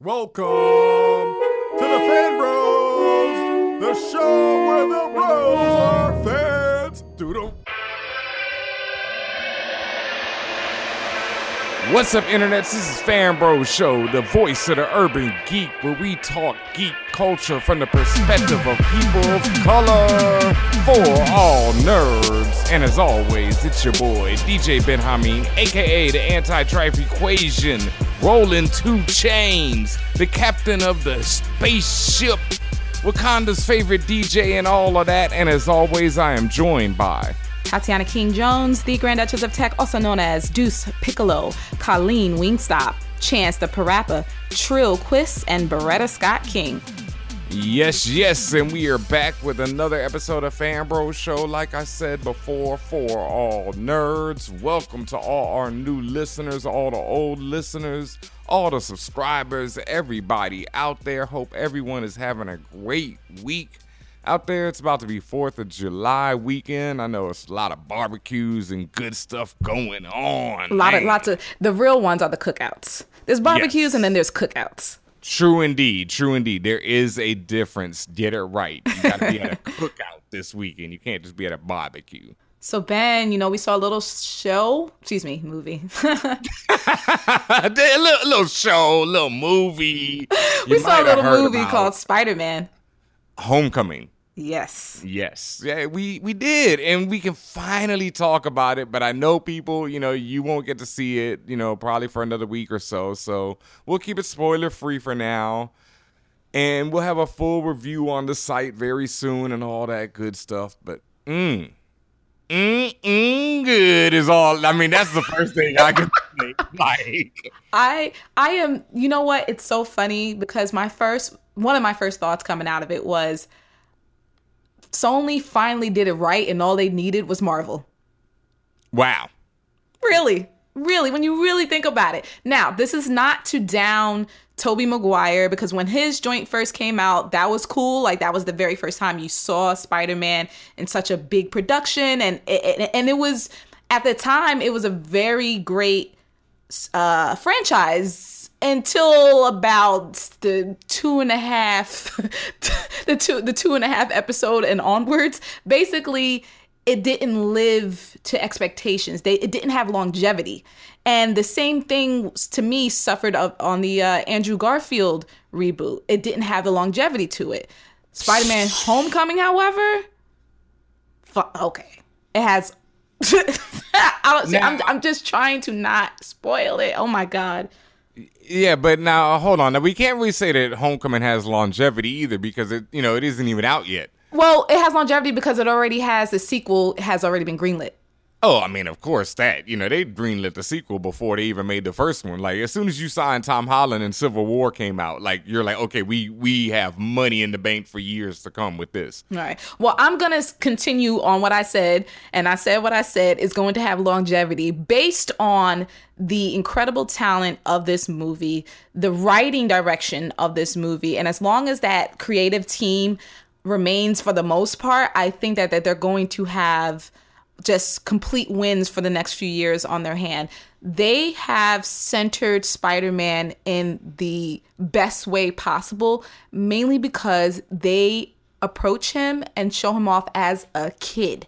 Welcome to the Fan Bros, the show where the bros are fans. Doodle. What's up, internet? This is Fan Bros Show, the voice of the urban geek, where we talk geek culture from the perspective of people of color for all nerds. And as always, it's your boy, DJ Ben Hameen, aka the anti-drive equation, rolling two chains, the captain of the spaceship, Wakanda's favorite DJ, and all of that. And as always, I am joined by Tatiana King Jones, the Grand Duchess of Tech, also known as Deuce Piccolo, Colleen Wingstop, Chance the Parappa, Trill Quiz, and Beretta Scott King. Yes, yes, and we are back with another episode of Fan Bro Show. Like I said before, for all nerds, welcome to all our new listeners, all the old listeners, all the subscribers, everybody out there. Hope everyone is having a great week out there. It's about to be 4th of July weekend. I know it's a lot of barbecues and good stuff going on. A lot of lots of the real ones are the cookouts. There's barbecues Yes. and then there's cookouts. True indeed, true indeed. There is a difference. Get it right. You got to be at a cookout this weekend. You can't just be at a barbecue. So Ben, you know, we saw a little show, excuse me, movie. a little, little show, a little movie. we saw a little movie called Spider-Man. Homecoming. Yes. Yes, yeah, we we did, and we can finally talk about it. But I know people, you know, you won't get to see it, you know, probably for another week or so. So we'll keep it spoiler free for now, and we'll have a full review on the site very soon and all that good stuff. But mm, mm, mm, good is all. I mean, that's the first thing I can say. Like, I I am you know what? It's so funny because my first one of my first thoughts coming out of it was Sony finally did it right and all they needed was Marvel. wow. Really? Really, when you really think about it. Now, this is not to down Tobey Maguire because when his joint first came out, that was cool. Like that was the very first time you saw Spider-Man in such a big production and and, and it was at the time it was a very great uh franchise until about the two and a half the two the two and a half episode and onwards basically it didn't live to expectations. They it didn't have longevity. And the same thing to me suffered on the uh, andrew garfield reboot. It didn't have the longevity to it. Spider-man homecoming however fu- okay. It has I don't, see, I'm, I'm just trying to not spoil it. Oh my god. Yeah, but now hold on. Now we can't really say that Homecoming has longevity either because it, you know, it isn't even out yet. Well, it has longevity because it already has the sequel has already been greenlit. Oh, I mean, of course that. You know, they greenlit the sequel before they even made the first one. Like as soon as you signed Tom Holland and Civil War came out, like you're like, okay, we we have money in the bank for years to come with this. All right. Well, I'm to continue on what I said, and I said what I said is going to have longevity based on the incredible talent of this movie, the writing direction of this movie, and as long as that creative team remains for the most part, I think that, that they're going to have just complete wins for the next few years on their hand. They have centered Spider Man in the best way possible, mainly because they approach him and show him off as a kid.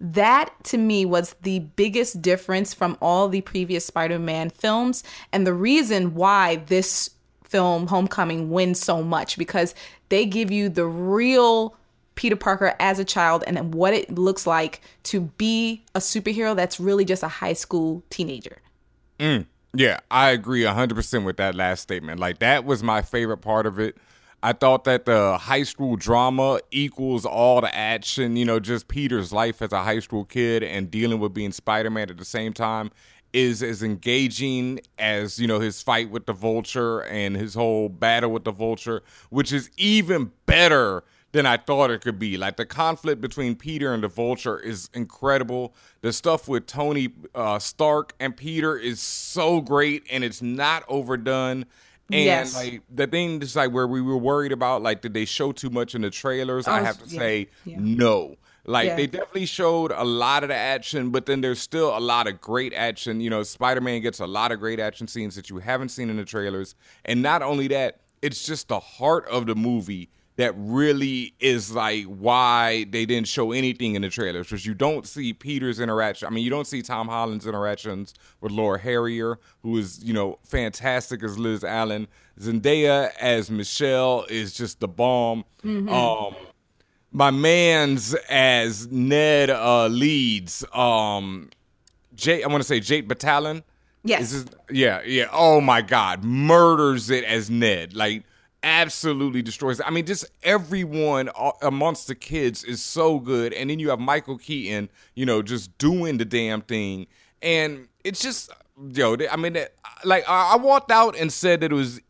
That to me was the biggest difference from all the previous Spider Man films, and the reason why this film, Homecoming, wins so much because they give you the real Peter Parker as a child and what it looks like to be a superhero that's really just a high school teenager. Mm, yeah, I agree 100% with that last statement. Like, that was my favorite part of it. I thought that the high school drama equals all the action, you know, just Peter's life as a high school kid and dealing with being Spider Man at the same time is as engaging as, you know, his fight with the vulture and his whole battle with the vulture, which is even better than I thought it could be. Like the conflict between Peter and the Vulture is incredible. The stuff with Tony uh, Stark and Peter is so great, and it's not overdone. And Yes. like the thing is like where we were worried about, like did they show too much in the trailers? I Oh, have to yeah, say yeah. no. Like Yeah. they definitely showed a lot of the action, but then there's still a lot of great action. You know, Spider-Man gets a lot of great action scenes that you haven't seen in the trailers. And not only that, it's just the heart of the movie that really is like why they didn't show anything in the trailers because you don't see Peter's interaction. I mean, you don't see Tom Holland's interactions with Laura Harrier, who is you know fantastic as Liz Allen. Zendaya as Michelle is just the bomb. Um, my man's as Ned uh, Leeds. Um, Jay, I want to say Jake Batalon. Yes. Is this- yeah, yeah. Oh my God, murders it as Ned. Like absolutely destroys. I mean, just everyone amongst the kids is so good, and then you have Michael Keaton, you know, just doing the damn thing, and it's just yo. I mean, like I walked out and said that it was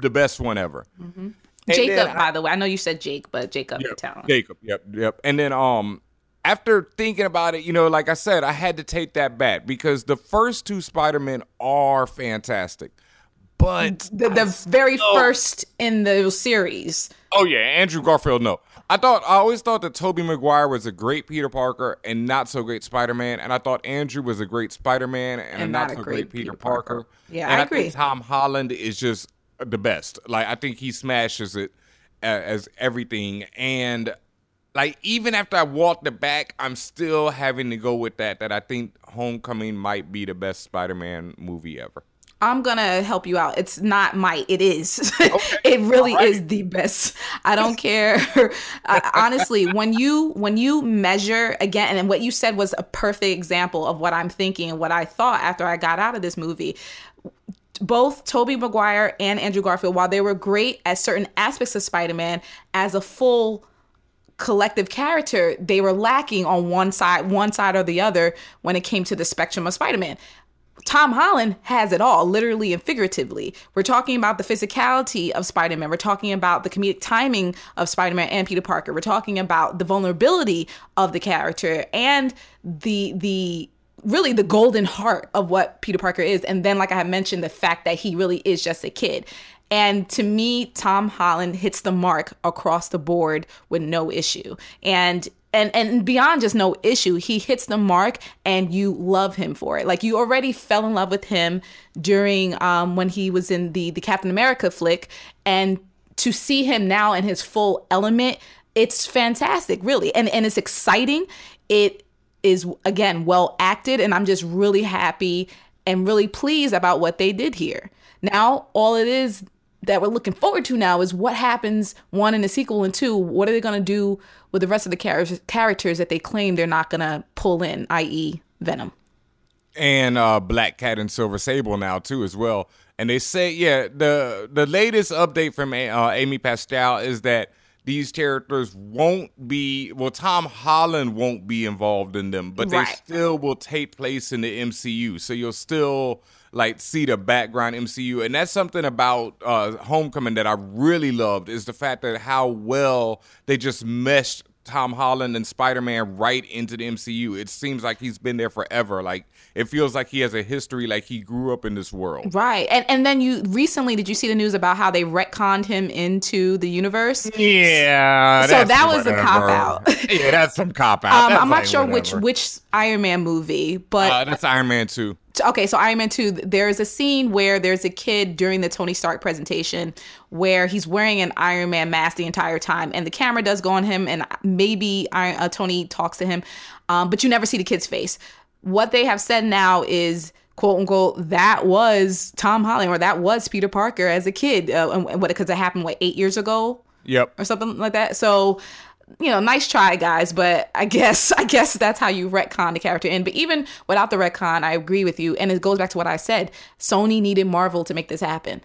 the best one ever. And Jacob, I- by the way, I know you said Jake, but Jacob Yep. Jacob. Yep, yep. And then um after thinking about it, you know, like I said, I had to take that back because the first two Spider-Men are fantastic. But The, the very first in the series. oh yeah, Andrew Garfield, no. I thought I always thought that Tobey Maguire was a great Peter Parker and not so great Spider-Man, and I thought Andrew was a great Spider-Man and, a not, so great, Peter, Parker. Yeah, and I I, agree. think Tom Holland is just the best. Like I think he smashes it a- as everything, and like even after I walked it back, I'm still having to go with that. That I think Homecoming might be the best Spider-Man movie ever. I'm gonna help you out. It's not might. It is. it really is the best. I don't care. I, honestly, when you when you measure again, and what you said was a perfect example of what I'm thinking and what I thought after I got out of this movie. Both Tobey Maguire and Andrew Garfield, while they were great at certain aspects of Spider-Man, as a full collective character, they were lacking on one side, one side or the other when it came to the spectrum of Spider-Man. Tom Holland has it all, literally and figuratively. We're talking about the physicality of Spider Man. We're talking about the comedic timing of Spider Man and Peter Parker. We're talking about the vulnerability of the character and the the really the golden heart of what Peter Parker is. And then, like I had mentioned, the fact that he really is just a kid. And to me, Tom Holland hits the mark across the board with no issue. And and and beyond just no issue, he hits the mark and you love him for it. Like you already fell in love with him during um when he was in the the Captain America flick and to see him now in his full element, it's fantastic, really. And and it's exciting. It is again well acted and I'm just really happy and really pleased about what they did here. Now, all it is that we're looking forward to now is what happens one in the sequel and two what are they going to do with the rest of the characters characters that they claim they're not going to pull in i.e venom and uh, Black Cat and Silver Sable now too as well. And they say, yeah, the the latest update from uh, Amy Pascal is that these characters won't be well. Tom Holland won't be involved in them, but they still will take place in the MCU. So you'll still like see the background MCU, and that's something about uh, Homecoming that I really loved is the fact that how well they just meshed Tom Holland and Spider Man right into the MCU. It seems like he's been there forever. Like it feels like he has a history, like he grew up in this world. right and and then you recently did you see the news about how they retconned him into the universe Yeah, So that was a cop-out. yeah, that's some cop out. um, i'm not like sure which which iron man movie but Uh, that's Iron Man two. Okay, so Iron Man 2, there's a scene where there's a kid during the Tony Stark presentation where he's wearing an Iron Man mask the entire time, and the camera does go on him, and maybe Iron, uh, Tony talks to him, um, but you never see the kid's face. What they have said now is, quote unquote, that was Tom Holland or that was Peter Parker as a kid. Uh, and what, because it happened, what, eight years ago? Yep. or something like that. So, you know, nice try, guys. But I guess I guess that's how you retcon the character in. But even without the retcon, I agree with you, and it goes back to what I said. Sony needed Marvel to make this happen.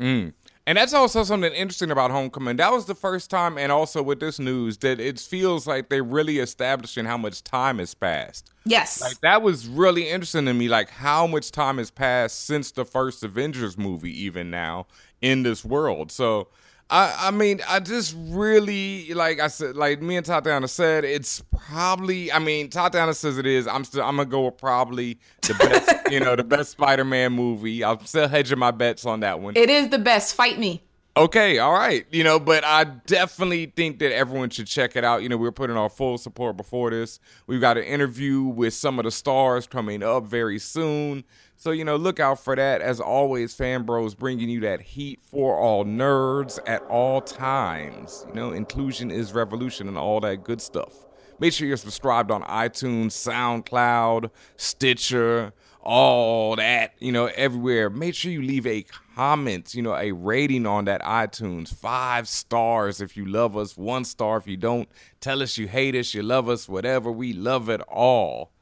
Mm. And that's also something interesting about Homecoming. That was the first time, and also with this news, that it feels like they're really establishing how much time has passed. Yes, Like that was really interesting to me. Like how much time has passed since the first Avengers movie, even now in this world. So, I, I mean, I just really like I said, like me and Tatiana said, it's probably. I mean, Tatiana says it is. I'm still. I'm gonna go with probably the best. you know, the best Spider-Man movie. I'm still hedging my bets on that one. it is the best. Fight me. Okay, all right. You know, but I definitely think that everyone should check it out. You know, we are putting our full support before this. We've got an interview with some of the stars coming up very soon. So, you know, look out for that. As always, Fan Bros bringing you that heat for all nerds at all times. You know, inclusion is revolution and all that good stuff. Make sure you're subscribed on iTunes, SoundCloud, Stitcher, all that, you know, everywhere. Make sure you leave a comment, you know, a rating on that iTunes. Five stars if you love us, one star if you don't. Tell us you hate us, you love us, whatever. We love it all.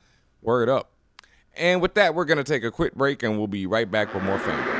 Word up. And with that, we're going to take a quick break and we'll be right back with more Fanboys.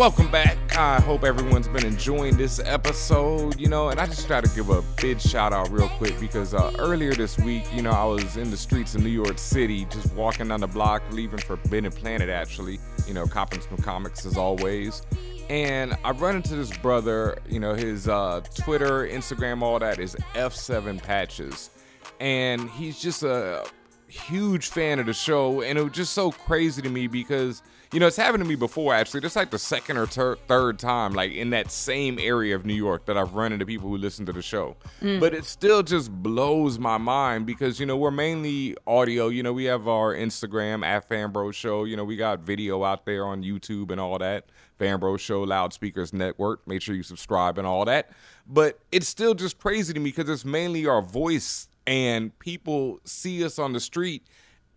Welcome back. I hope everyone's been enjoying this episode, you know, and I just try to give a big shout out real quick because uh, earlier this week, you know, I was in the streets of New York City just walking down the block, leaving for Forbidden Planet actually, you know, copping some comics as always. And I run into this brother, you know, his uh, Twitter, Instagram, all that is F7 Patches. And he's just a huge fan of the show. And it was just so crazy to me because you know, it's happened to me before actually. It's like the second or ter- third time, like in that same area of New York, that I've run into people who listen to the show. Mm. But it still just blows my mind because, you know, we're mainly audio. You know, we have our Instagram at Fanbro Show. You know, we got video out there on YouTube and all that. Fanbro Show, Loudspeakers Network. Make sure you subscribe and all that. But it's still just crazy to me because it's mainly our voice and people see us on the street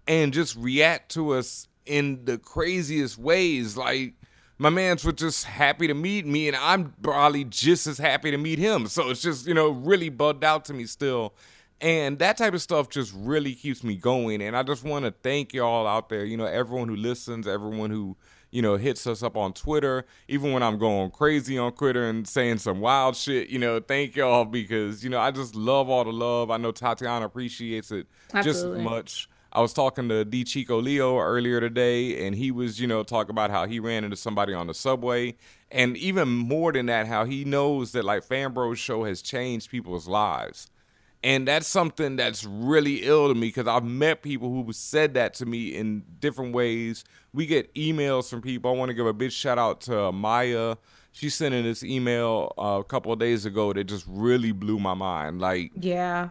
and just react to us in the craziest ways. Like my man's was just happy to meet me, and I'm probably just as happy to meet him. So it's just you know really bugged out to me still. And that type of stuff just really keeps me going. And I just want to thank y'all out there, you know, everyone who listens, everyone who, you know, hits us up on Twitter, even when I'm going crazy on Twitter and saying some wild shit, you know, thank y'all because, you know, I just love all the love. I know Tatiana appreciates it Absolutely. just as much. I was talking to D Chico Leo earlier today, and he was, you know, talking about how he ran into somebody on the subway, and even more than that, how he knows that like Fanbros show has changed people's lives. And that's something that's really ill to me because I've met people who said that to me in different ways. We get emails from people. I want to give a big shout out to Maya. She sent in this email uh, a couple of days ago that just really blew my mind. Like, yeah.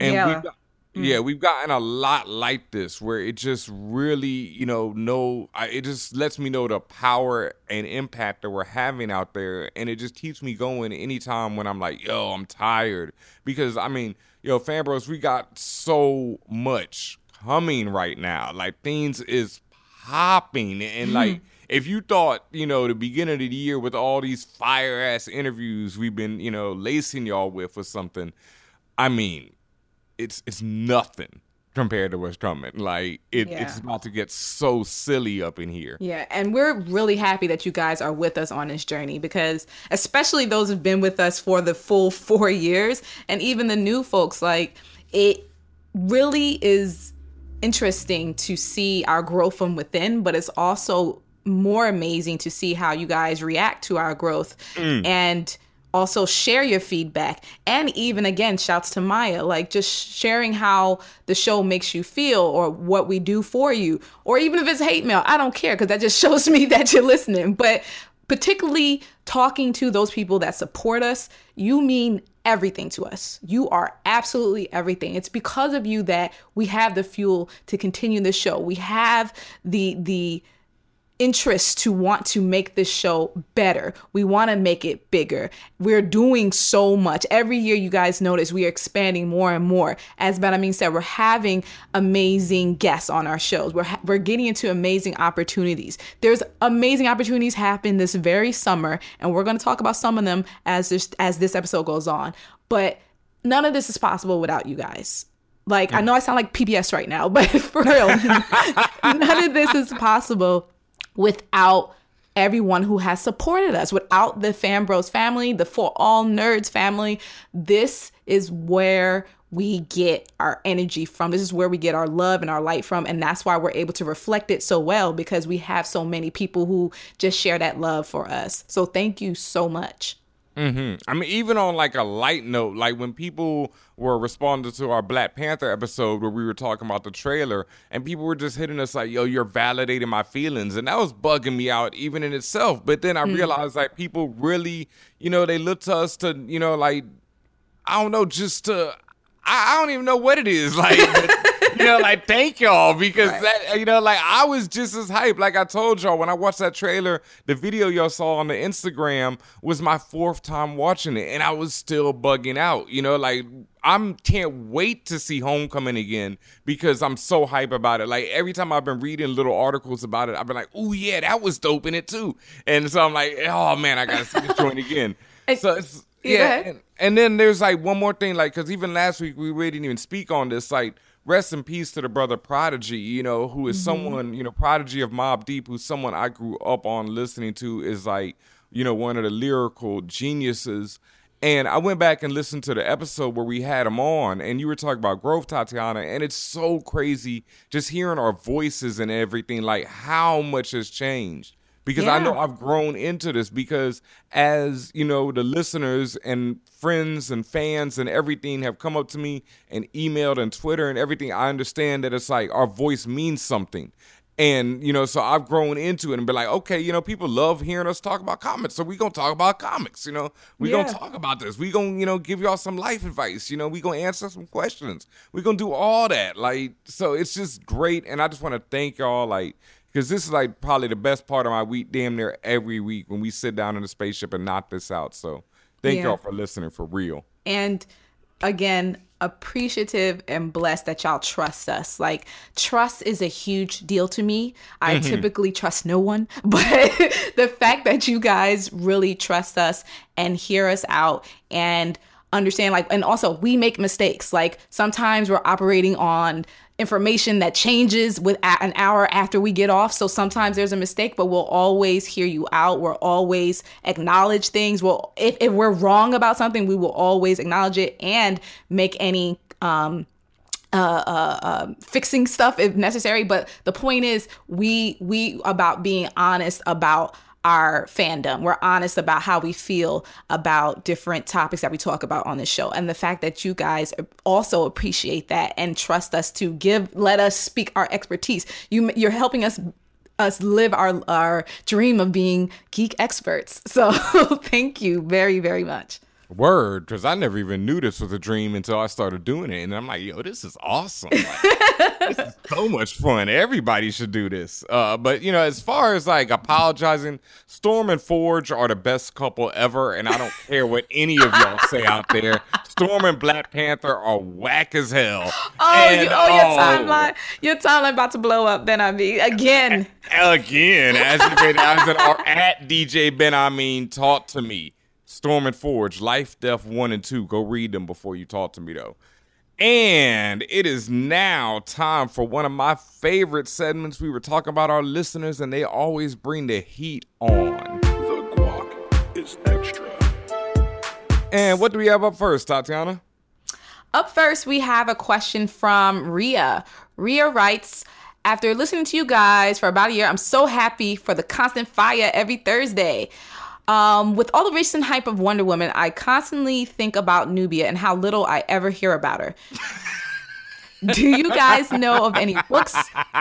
And yeah. we got, Mm. Yeah, we've gotten a lot like this where it just really, you know, no, it just lets me know the power and impact that we're having out there, and it just keeps me going anytime when I'm like, yo, I'm tired because I mean, yo, fanbros, we got so much coming right now. Like things is popping, and mm-hmm. like if you thought, you know, the beginning of the year with all these fire ass interviews we've been, you know, lacing y'all with or something, I mean it's it's nothing compared to what's coming. Like it, yeah. it's about to get so silly up in here. Yeah, and we're really happy that you guys are with us on this journey because especially those who've been with us for the full 4 years and even the new folks like it really is interesting to see our growth from within, but it's also more amazing to see how you guys react to our growth mm. and also share your feedback. And even again shouts to maya like just sharing how the show makes you feel or what we do for you. Or even if it's hate mail i don't care because that just shows me that you're listening. But particularly talking to those people that support us you mean everything to us. You are absolutely everything. It's because of you that we have the fuel to continue the show. We have the the interest to want to make this show better. We want to make it bigger. We're doing so much. Every year, you guys notice we are expanding more and more. As Benjamin said, we're having amazing guests on our shows. We're, ha- we're getting into amazing opportunities. There's amazing opportunities happen this very summer, and we're going to talk about some of them as this, as this episode goes on. But none of this is possible without you guys. Like, I know I sound like PBS right now, but for real, none of this is possible without everyone who has supported us, without the Fanbros family, the For All Nerds family. This is where we get our energy from. This is where we get our love and our light from. And that's why we're able to reflect it so well because we have so many people who just share that love for us. So thank you so much. Mm-hmm. I mean, even on like a light note, like when people were responding to our Black Panther episode where we were talking about the trailer, and people were just hitting us like, "Yo, you're validating my feelings," and that was bugging me out even in itself. But then I mm. realized like people really, you know, they look to us to, you know, like I don't know, just to I, I don't even know what it is like. You know, like thank y'all because right. that you know, like I was just as hyped. Like I told y'all when I watched that trailer, the video y'all saw on the Instagram was my fourth time watching it, and I was still bugging out. You know, like I'm can't wait to see Homecoming again because I'm so hype about it. Like every time I've been reading little articles about it, I've been like, "Oh yeah, that was dope in it too." And so I'm like, "Oh man, I gotta see this joint again." so it's yeah, and, and, then there's like one more thing, like because even last week we really didn't even speak on this, like rest in peace to the brother Prodigy, you know, who is mm-hmm. someone, you know, Prodigy of Mob Deep, who's someone I grew up on listening to, is like, you know, one of the lyrical geniuses. And I went back and listened to the episode where we had him on, and you were talking about growth, Tatiana, and it's so crazy just hearing our voices and everything, like how much has changed because yeah. I know I've grown into this because as you know the listeners and friends and fans and everything have come up to me and emailed and Twitter and everything I understand that it's like our voice means something. And you know so I've grown into it and been like okay you know people love hearing us talk about comics so we gonna talk about comics you know? We yeah. gonna talk about this. We gonna you know give y'all some life advice you know? We gonna answer some questions. We gonna do all that like so it's just great and I just want to thank y'all like because this is like probably the best part of my week, damn near every week when we sit down in the spaceship and knock this out. So thank yeah. y'all for listening for real. And again, appreciative and blessed that y'all trust us. Like trust is a huge deal to me. I mm-hmm. typically trust no one, but the fact that you guys really trust us and hear us out and understand like and also we make mistakes. Like sometimes we're operating on information that changes with an hour after we get off. So sometimes there's a mistake, but we'll always hear you out. We'll always acknowledge things. Well, if, if we're wrong about something, we will always acknowledge it and make any um, uh, uh, uh, fixing stuff if necessary. But the point is, we we about being honest about our fandom. We're honest about how we feel about different topics that we talk about on this show. And the fact that you guys also appreciate that and trust us to give, let us speak our expertise. You, you're helping us us live our our dream of being geek experts. So thank you very very much. Word, because I never even knew this was a dream until I started doing it, and I'm like, yo, this is awesome. Like, this is so much fun. Everybody should do this. Uh, but you know, as far as like apologizing, Storm and Forge are the best couple ever, and I don't care what any of y'all say out there. Storm and Black Panther are whack as hell. Oh, and, you, oh, your oh, timeline, your timeline about to blow up. Ben I mean again, again, as, as an, at DJ Ben Hameen, talk to me. Storm and Forge, Life, Death 1 and 2. Go read them before you talk to me, though. And it is now time for one of my favorite segments. We were talking about our listeners, and they always bring the heat on. The guac is extra. And what do we have up first, Tatiana? Up first, we have a question from Ria. Ria writes, after listening to you guys for about a year, I'm so happy for the constant fire every Thursday. Um, with all the recent hype of Wonder Woman, I constantly think about Nubia and how little I ever hear about her. Do you guys know of any books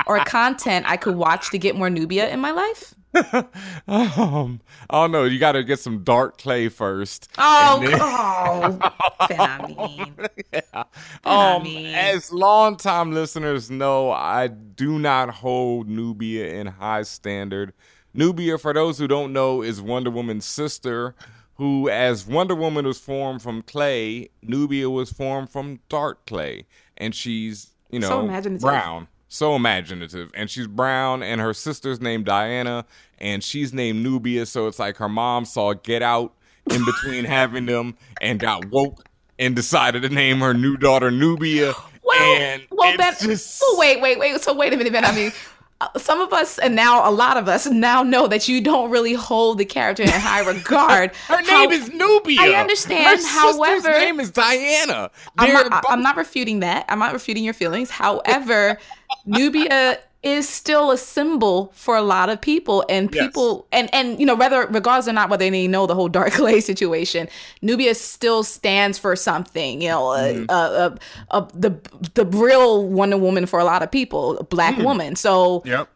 or content I could watch to get more Nubia in my life? um, oh no, you got to get some dark clay first. Oh, then... oh, Benjamin. yeah. Um, as longtime listeners know, I do not hold Nubia in high standard Nubia, for those who don't know, is Wonder Woman's sister. Who, as Wonder Woman was formed from clay, Nubia was formed from dark clay, and she's you know So imaginative. brown, so imaginative, and she's brown, and her sister's named Diana, and she's named Nubia. So it's like her mom saw Get Out in between having them, and got woke and decided to name her new daughter Nubia. Well, and well, Ben, just well, wait, wait, wait. So wait a minute, Ben. I mean, some of us, and now a lot of us, now know that you don't really hold the character in high regard. Her How- name is Nubia. I understand, Her however- name is Diana. I'm not, I'm not refuting that. I'm not refuting your feelings. However, Nubia is still a symbol for a lot of people and Yes. people and and you know whether regardless or not whether they know the whole dark clay situation nubia still stands for something you know uh, uh, uh, uh, the the real wonder woman for a lot of people a black woman so Yep.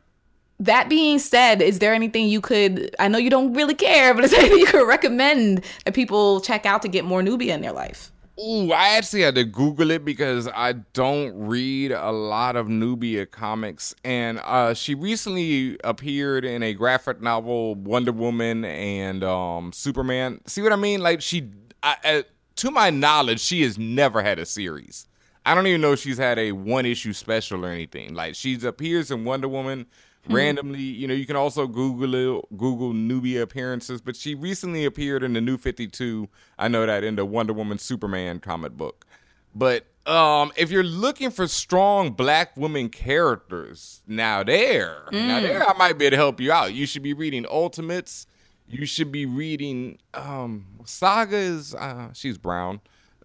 that being said, is there anything you could? I know you don't really care, but is there anything you could recommend that people check out to get more Nubia in their life? Ooh, I actually had to Google it because I don't read a lot of Nubia comics. And uh, she recently appeared in a graphic novel, Wonder Woman and um, Superman. See what I mean? Like, she, I, uh, to my knowledge, she has never had a series. I don't even know if she's had a one issue special or anything. Like, she appears in Wonder Woman randomly. You know, you can also Google it, Google Nubia appearances, but she recently appeared in the New 52. I know that in the Wonder Woman Superman comic book. But um, if you're looking for strong black women characters, now there, now there, I might be able to help you out. You should be reading Ultimates. You should be reading um, Saga is uh, she's brown.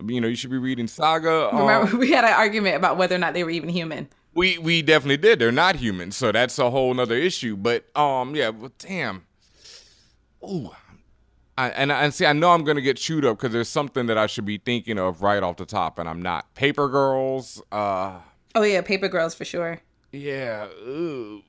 You know, you should be reading Saga. um, Remember, we had an argument about whether or not they were even human. We we definitely did. They're not human, so that's a whole nother issue. But um, yeah, but damn, ooh, I, and and see, I know I'm gonna get chewed up because there's something that I should be thinking of right off the top, and I'm not. Paper Girls, uh, Oh yeah, Paper Girls for sure. yeah, ooh.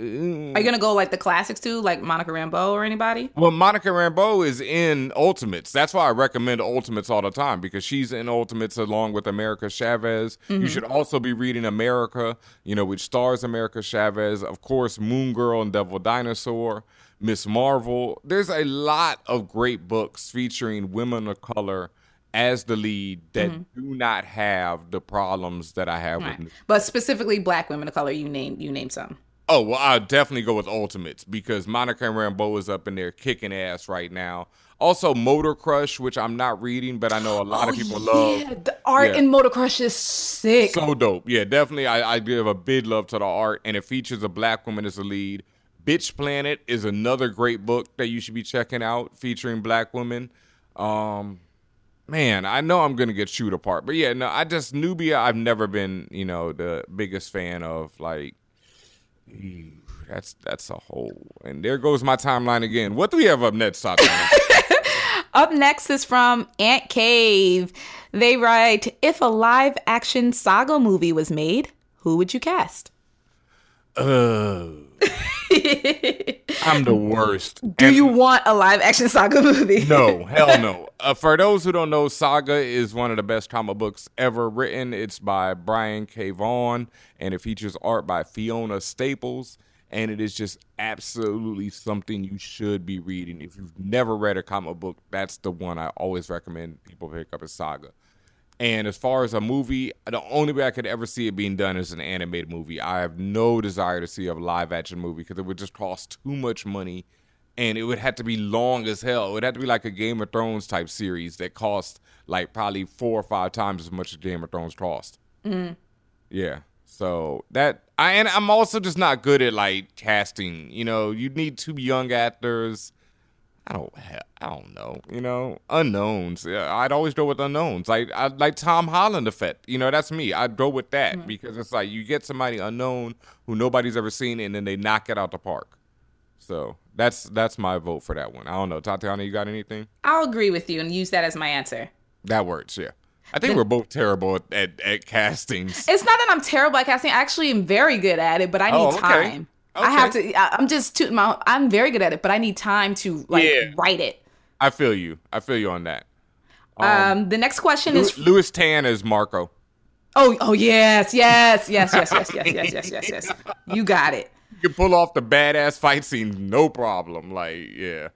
Ooh. Are you gonna go like the classics too, like Monica Rambeau or anybody? Well, Monica Rambeau is in Ultimates. That's why I recommend Ultimates all the time because she's in Ultimates along with America Chavez. You mm-hmm. should also be reading America, you know, which stars America Chavez. Of course, Moon Girl and Devil Dinosaur, Miss Marvel. There's a lot of great books featuring women of color as the lead that mm-hmm. do not have the problems that I have with But specifically, black women of color. You name you name some. Oh well, I'll definitely go with Ultimates because Monica Rambeau is up in there kicking ass right now. Also, Motor Crush, which I'm not reading, but I know a lot of people love. Oh, the art Yeah. in Motor Crush is sick. So dope. Yeah, definitely. I, I give a big love to the art, and it features a black woman as a lead. Bitch Planet is another great book that you should be checking out, featuring black women. Um, man, I know I'm gonna get chewed apart, but yeah, no, I just Nubia. I've never been, you know, the biggest fan of. Like, that's that's a whole. And there goes my timeline again. What do we have up next, Up next is from Ant Cave. They write, "If a live action saga movie was made, who would you cast?" uh, I'm the worst. Do you want a live action saga movie? No, hell no. Uh, for those who don't know, Saga is one of the best comic books ever written. It's by Brian K. Vaughan, and it features art by Fiona Staples. And it is just absolutely something you should be reading. If you've never read a comic book, that's the one I always recommend people pick up is Saga. And as far as a movie, the only way I could ever see it being done is an animated movie. I have no desire to see a live action movie because it would just cost too much money and it would have to be long as hell. It would have to be like a Game of Thrones type series that cost like probably four or five times as much as Game of Thrones cost. Mm-hmm. Yeah. So that I and I'm also just not good at like casting. You know, you need two young actors. I don't I don't know. You know, unknowns. Yeah, I'd always go with unknowns. Like I like Tom Holland effect. You know, that's me. I'd go with that mm-hmm. because it's like you get somebody unknown who nobody's ever seen, and then they knock it out the park. So that's that's my vote for that one. I don't know, Tatiana, you got anything? I'll agree with you and use that as my answer. That works. Yeah, I think we're both terrible at, at, at castings. It's not that I'm terrible at casting. I actually am very good at it, but I oh, need Oh, okay. time. I have to. I- I'm just tooting my. I'm very good at it, but I need time to like Yeah. write it. I feel you. I feel you on that. Um, the next question is. Lewis Tan is Marco. Oh, oh yes, yes, yes, yes, yes, yes, yes, yes, yes, yes. You got it. You can pull off the badass fight scene, no problem. Like, yeah,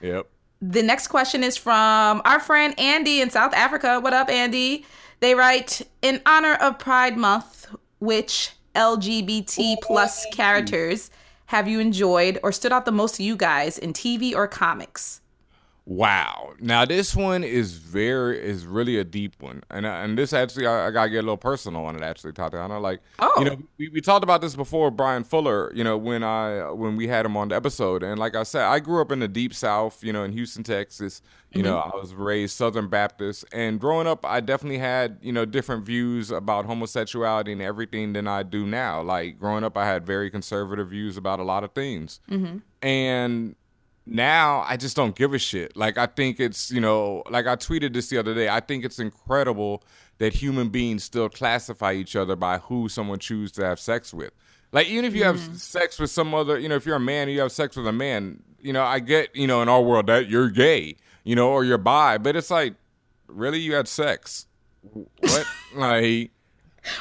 yep. The next question is from our friend Andy in South Africa. What up, Andy? They write in honor of Pride Month, which LGBT plus characters have you enjoyed or stood out the most to you guys in TV or comics? Wow. Now this one is very is really a deep one, and and this actually I, I, gotta get a little personal on it. Actually, Tatiana, like oh. you know we, we talked about this before. Bryan Fuller, you know when I when we had him on the episode, and like I said, I grew up in the deep South, you know, in Houston, Texas. You mm-hmm. know, I was raised Southern Baptist, and growing up, I definitely had you know different views about homosexuality and everything than I do now. Like growing up, I had very conservative views about a lot of things, mm-hmm. and now I just don't give a shit. Like I think it's, you know, like I tweeted this the other day. I think it's incredible that human beings still classify each other by who someone chooses to have sex with. Like even if you mm-hmm. have sex with some other, you know, if you're a man and you have sex with a man, you know, I get, you know, in our world that you're gay, you know, or you're bi, but it's like, really, you had sex? What? like.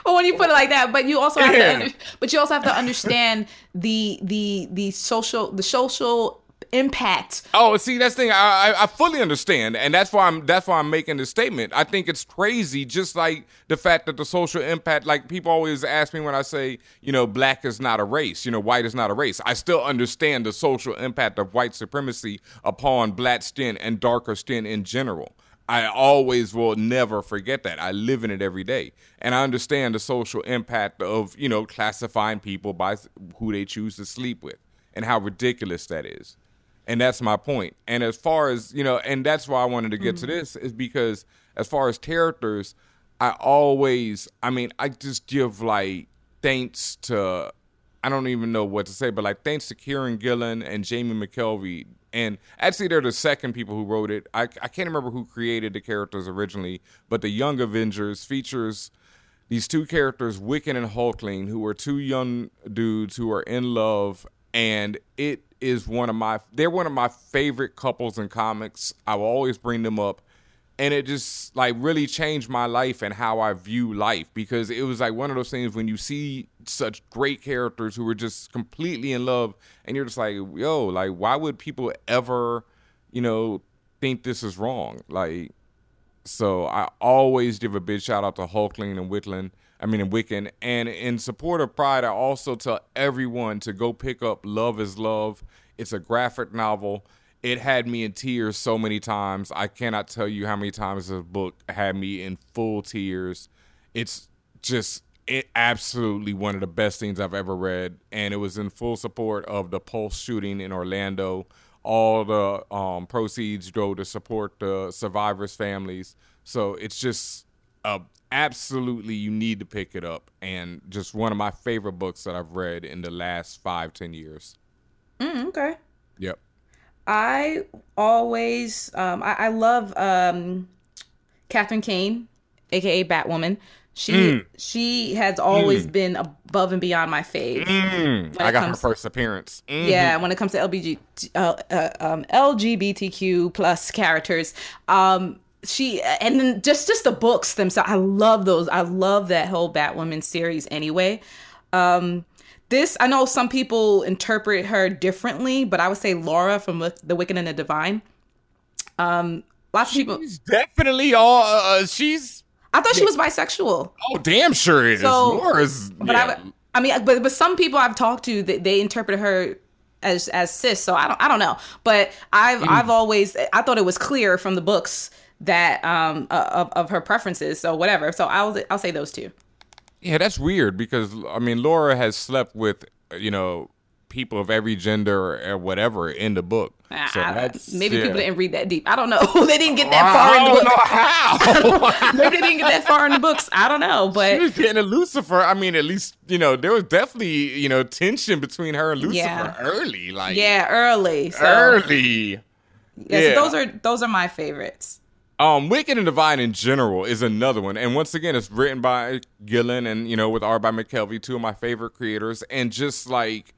Well, when you put it like that, but you also have yeah. to, under, but you also have to understand the the the social the social impact. Oh, see, that's the thing. I, I, I fully understand, and that's why I'm that's why I'm making this statement. I think it's crazy, just like the fact that the social impact. Like people always ask me when I say, you know, black is not a race, you know, white is not a race. I still understand the social impact of white supremacy upon black skin and darker skin in general. I always will never forget that. I live in it every day. And I understand the social impact of, you know, classifying people by who they choose to sleep with and how ridiculous that is and that's my point. And as far as you know, and that's why I wanted to get mm-hmm. to this is because as far as characters, I always, I mean, I just give like thanks to, I don't even know what to say, but like thanks to Kieron Gillen and Jamie McKelvie. And actually, they're the second people who wrote it. I, I can't remember who created the characters originally, but the Young Avengers features these two characters, Wiccan and Hulkling, who are two young dudes who are in love, and it is one of my they're one of my favorite couples in comics. I will always bring them up. And it just like really changed my life and how I view life because it was like one of those things when you see such great characters who are just completely in love and you're just like, yo, like why would people ever, you know, think this is wrong? Like so I always give a big shout out to Hulkling and Whitland I mean, in Wiccan. And in support of Pride, I also tell everyone to go pick up Love is Love. It's a graphic novel. It had me in tears so many times. I cannot tell you how many times this book had me in full tears. It's just it absolutely one of the best things I've ever read, and it was in full support of the Pulse shooting in Orlando. All the um, proceeds go to support the survivors' families. So it's just a absolutely you need to pick it up and just one of my favorite books that i've read in the last five ten years mm, okay yep i always um i, I love um catherine kane aka batwoman she mm. she has always mm. been above and beyond my fave. Mm. I got her first appearance. Mm-hmm. Yeah, when it comes to LBG, uh, uh, um, LGBTQ plus characters, um, she and then just just the books themselves. I love those. I love that whole batwoman series anyway. Um this i know some people interpret her differently but i would say laura from the wicked and the divine. Um lots she's of people definitely all uh, uh, she's i thought she was bisexual. Oh damn sure it so, is laura's but yeah. I, I mean but but some people i've talked to they, they interpret her as as cis so i don't i don't know. But i've mm. i've always i thought it was clear from the books that um uh, of, of her preferences so whatever so i'll i'll say those two yeah that's weird because i mean laura has slept with you know people of every gender or whatever in the book so I, maybe yeah. people didn't read that deep. I don't know. they didn't get that far in the book. how. maybe they didn't get that far in the books. I don't know. But she was getting a Lucifer. I mean, at least you know there was definitely you know tension between her and Lucifer yeah. early. Like yeah, early. So. Early. Yeah, yeah. So those are those are my favorites. Um, Wicked and Divine in general is another one, and once again, it's written by Gillen and you know with art by McKelvie, two of my favorite creators, and just like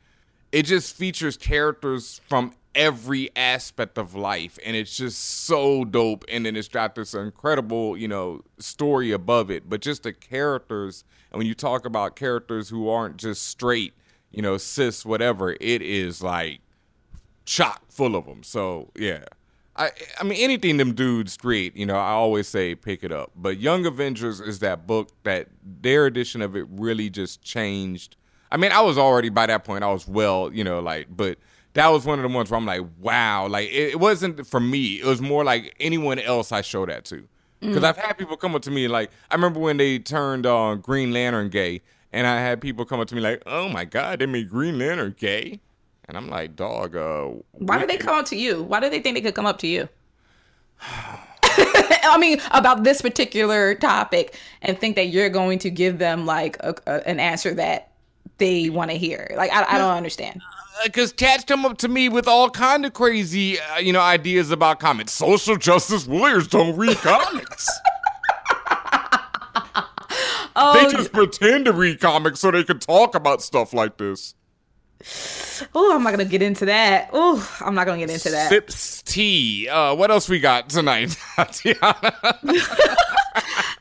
it just features characters from every aspect of life, and it's just so dope. And then it's got this incredible, you know, story above it, but just the characters. And when you talk about characters who aren't just straight, you know, cis, whatever, it is like chock full of them. So yeah, I I mean anything them dudes create, you know, I always say pick it up. But Young Avengers is that book that their edition of it really just changed. I mean, I was already by that point, I was well, you know, like, but that was one of the ones where I'm like, wow, like it, it wasn't for me. It was more like anyone else I show that to. Because I've had people come up to me like I remember when they turned uh, Green Lantern gay, and I had people come up to me like, "Oh my God, they made Green Lantern gay," and I'm like, "Dog, uh, Why did they come up to you? Why do they think they could come up to you? I mean, about this particular topic and think that you're going to give them like a, a, an answer that they want to hear. Like, I, I don't understand. because cats come up to me with all kind of crazy, uh, you know, ideas about comics. Social justice warriors don't read comics. Oh, they just pretend to read comics so they can talk about stuff like this. Oh, I'm not gonna get into that. Oh, I'm not gonna get into that. Sips tea. Uh, what else we got tonight, Tiana?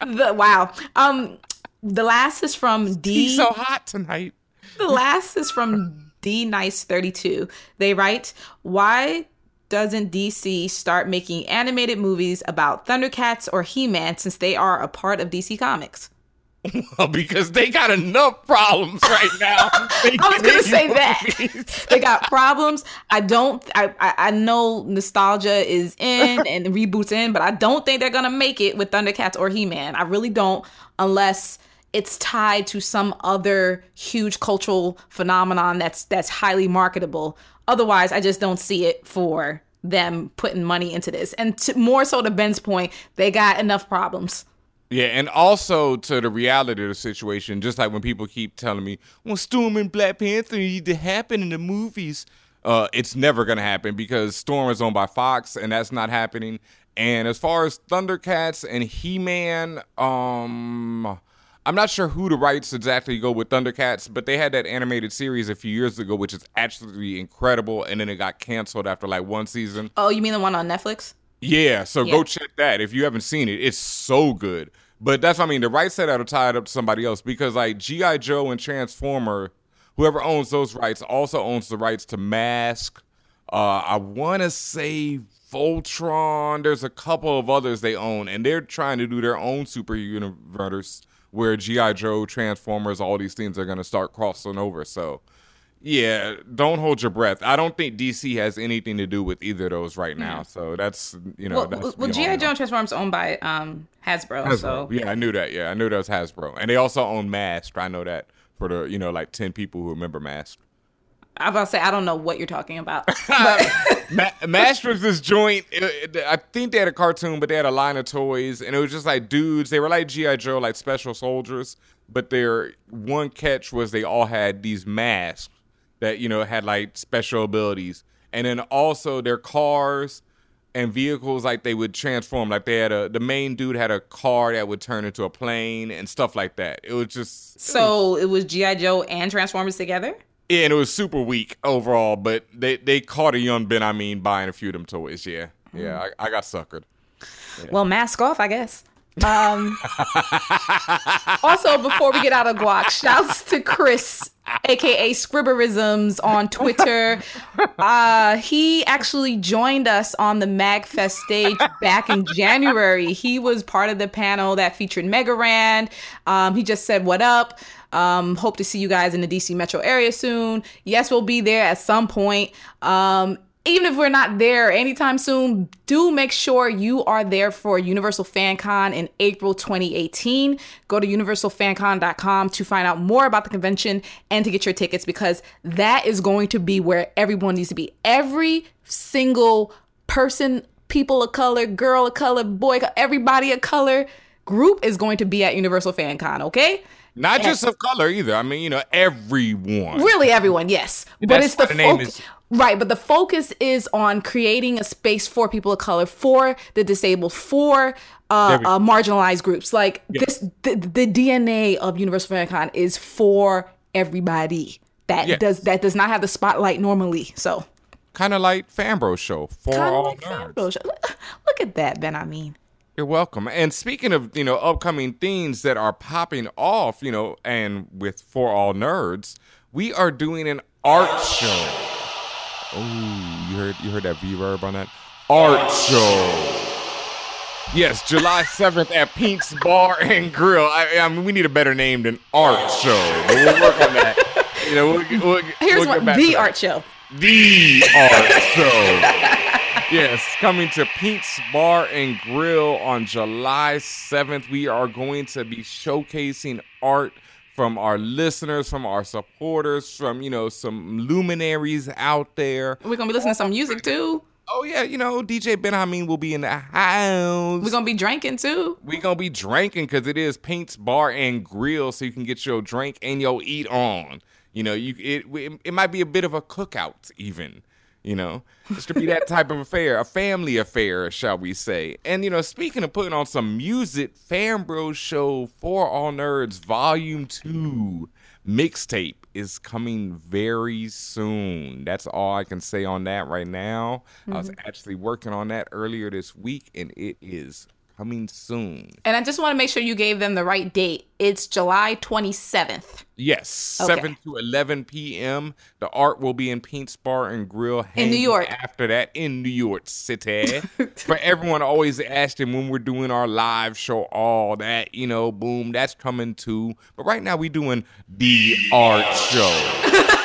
The, wow. Um, the last is from D. He's so hot tonight. The last is from D Nice 32. They write, Why doesn't DC start making animated movies about Thundercats or He Man since they are a part of DC Comics? Well, because they got enough problems right now. I was gonna say make that they got problems. I don't. I, I I know nostalgia is in and reboots in, but I don't think they're gonna make it with Thundercats or He Man. I really don't, unless it's tied to some other huge cultural phenomenon that's that's highly marketable. Otherwise, I just don't see it for them putting money into this. And to, more so to Ben's point, they got enough problems. Yeah, and also to the reality of the situation, just like when people keep telling me, well, Storm and Black Panther need to happen in the movies. Uh, it's never going to happen because Storm is owned by Fox, and that's not happening. And as far as Thundercats and He Man, um, I'm not sure who the rights exactly go with Thundercats, but they had that animated series a few years ago, which is absolutely incredible. And then it got canceled after like one season. Oh, you mean the one on Netflix? Yeah, so Yeah. go check that if you haven't seen it. It's so good. But that's what I mean. The rights to that are tied up to somebody else because like GI Joe and Transformer, whoever owns those rights also owns the rights to Mask. Uh, I want to say Voltron. There's a couple of others they own, and they're trying to do their own super universe where GI Joe, Transformers, all these things are going to start crossing over. So. Yeah, don't hold your breath. I don't think DC has anything to do with either of those right now. So that's you know Well, that's well GI Joe and Transformers owned by um Hasbro, so Yeah, I knew that. Yeah, I knew that was Hasbro, and they also own Mask. I know that for the you know like ten people who remember Mask. I was about to say I don't know what you're talking about. Ma- Mask was this joint. it- it- I think they had a cartoon, but they had a line of toys, and it was just like dudes. They were like GI Joe, like special soldiers, but their one catch was they all had these masks that you know had like special abilities, and then also their cars and vehicles like they would transform. Like they had a the main dude had a car that would turn into a plane and stuff like that. It was just so it was GI Joe and Transformers together. yeah, and it was super weak overall, but they they caught a young Ben. I mean, buying a few of them toys. Yeah, yeah, mm-hmm. I, I got suckered. Well, mask off, I guess. Um, also, before we get out of guac, shouts to Chris, aka Scribberisms on Twitter. Uh, he actually joined us on the MagFest stage back in January. He was part of the panel that featured Megarand. Um, he just said, "What up?" Um, hope to see you guys in the DC metro area soon. Yes, we'll be there at some point. Um, even if we're not there anytime soon, do make sure you are there for Universal Fan Con in April 2018. Go to universalfancon.com to find out more about the convention and to get your tickets because that is going to be where everyone needs to be. Every single person, people of color, girl of color, boy, everybody of color group is going to be at Universal Fan Con, okay? Not just of color either. I mean, you know, everyone. Really, everyone, yes. But That's it's the, name focus. is- Right, but the focus is on creating a space for people of color, for the disabled, for uh, uh, marginalized groups. Like this, the, the DNA of Universal FanCon is for everybody. That does that does not have the spotlight normally. So Kind of like Fanbro Show for kind of all like nerds. Show. Look, look at that, Ben. I mean, You're welcome. And speaking of, you know, upcoming things that are popping off, you know, and with For All Nerds, we are doing an art show. Oh, you heard you heard that reverb on that art show. Yes, July 7th at Pink's Bar and Grill. I, I mean, we need a better name than Art Show, but we'll work on that. You know, we'll, we'll, Here's we'll the art show. The Art Show. yes, coming to Pink's Bar and Grill on July 7th. We are going to be showcasing art from our listeners, from our supporters, from, you know, some luminaries out there. We're gonna be listening to some music too. Oh, yeah, you know, DJ Ben Hameen will be in the house. We're gonna be drinking too. We're gonna be drinking because it is Pink's Bar and Grill, so you can get your drink and your eat on. You know, you it it, it might be a bit of a cookout even. You know, it's to be that type of affair, a family affair, shall we say? And you know, speaking of putting on some music, Fan Bros Show for All Nerds Volume Two mixtape is coming very soon. That's all I can say on that right now. I was mm-hmm. actually working on that earlier this week, and it is coming soon. And I just want to make sure you gave them the right date. It's July 27th. Yes, Okay. 7 to 11 p.m. The art will be in Pink's Bar and Grill In New York. After that, in New York City. For everyone always asking when we're doing our live show, all that, you know, boom, that's coming too. But right now, we're doing the art show.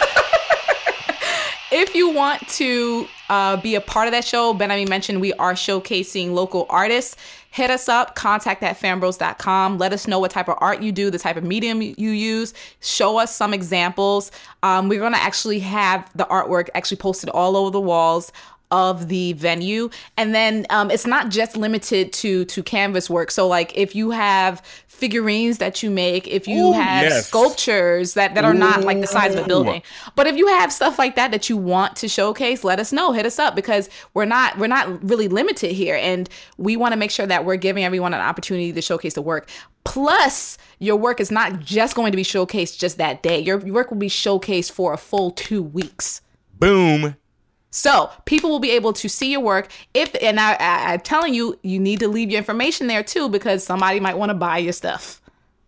If you want to uh, be a part of that show, Ben, I mentioned we are showcasing local artists. Hit us up, contact at fanbros.com. Let us know what type of art you do, the type of medium you use. Show us some examples. Um, we're going to actually have the artwork actually posted all over the walls of the venue and then um, it's not just limited to to canvas work so like if you have figurines that you make if you Ooh, have yes. sculptures that that are not like the size of a building. But if you have stuff like that that you want to showcase let us know. Hit us up because we're not we're not really limited here. And we want to make sure that we're giving everyone an opportunity to showcase the work. Plus your work is not just going to be showcased just that day. Your work will be showcased for a full two weeks. Boom. So people will be able to see your work. If and I, I, I'm telling you, you need to leave your information there too because somebody might want to buy your stuff.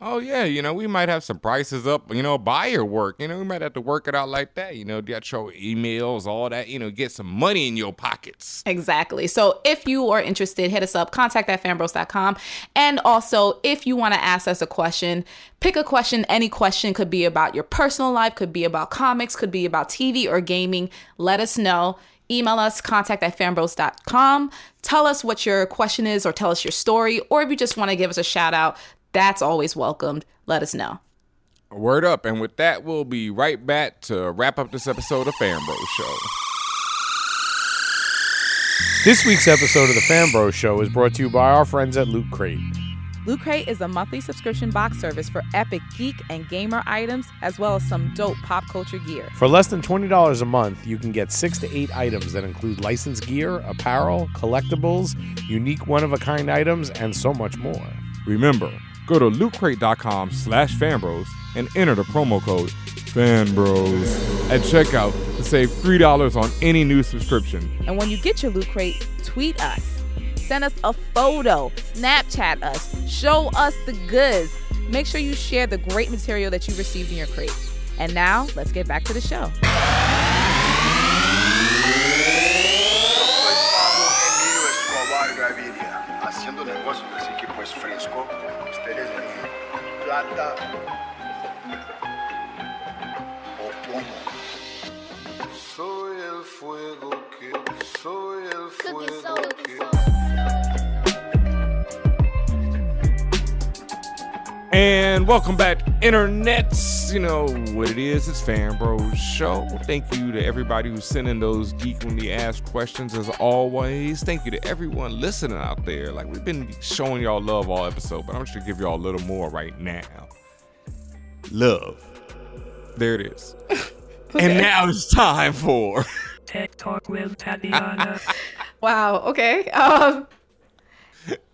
Oh yeah, you know we might have some prices up. You know, buy your work. You know, we might have to work it out like that. You know, get your emails, all that. You know, get some money in your pockets. Exactly. So if you are interested, hit us up, contact at fanbros.com. And also, if you want to ask us a question, pick a question. Any question could be about your personal life, could be about comics, could be about TV or gaming. Let us know. Email us, contact at fanbros.com. Tell us what your question is or tell us your story. Or if you just want to give us a shout out, that's always welcomed. Let us know. Word up. And with that, we'll be right back to wrap up this episode of Fan Bros Show. This week's episode of the Fan Bros Show is brought to you by our friends at Loot Crate. Loot Crate is a monthly subscription box service for epic geek and gamer items, as well as some dope pop culture gear. For less than $20 a month, you can get six to eight items that include licensed gear, apparel, collectibles, unique one of a kind items, and so much more. Remember, go to lootcrate.com slash fanbros and enter the promo code fanbros at checkout to save $3 on any new subscription. And when you get your Loot Crate, tweet us. Send us a photo, Snapchat us, show us the goods. Make sure you share the great material that you received in your crate. And now, let's get back to the show. Soy el fuego que. And welcome back, internets. You know what it is. It's Fan Bros Show. Thank you to everybody who's sending those Geekquently Asked Questions as always. Thank you to everyone listening out there. Like we've been showing y'all love all episode, but I'm just gonna give y'all a little more right now. Love. There it is. And now it's time for Tech Talk with Tatiana. Wow. Okay. Um,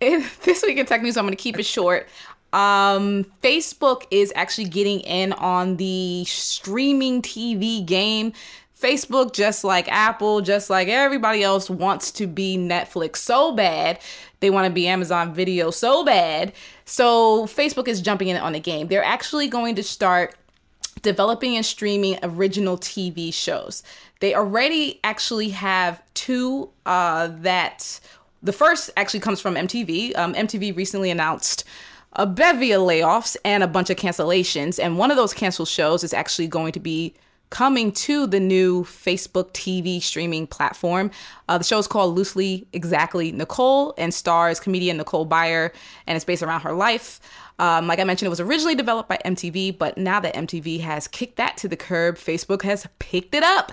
this week in tech news, I'm going to keep it short. Um, Facebook is actually getting in on the streaming TV game. Facebook, just like Apple, just like everybody else, wants to be Netflix so bad. They want to be Amazon Video so bad. So Facebook is jumping in on the game. They're actually going to start developing and streaming original TV shows. They already actually have two uh, that the first actually comes from MTV. Um, MTV recently announced a bevy of layoffs and a bunch of cancellations. And one of those canceled shows is actually going to be coming to the new Facebook TV streaming platform. Uh, the show is called Loosely Exactly Nicole and stars comedian Nicole Byer, and it's based around her life. Um, like I mentioned, it was originally developed by MTV, but now that MTV has kicked that to the curb, Facebook has picked it up.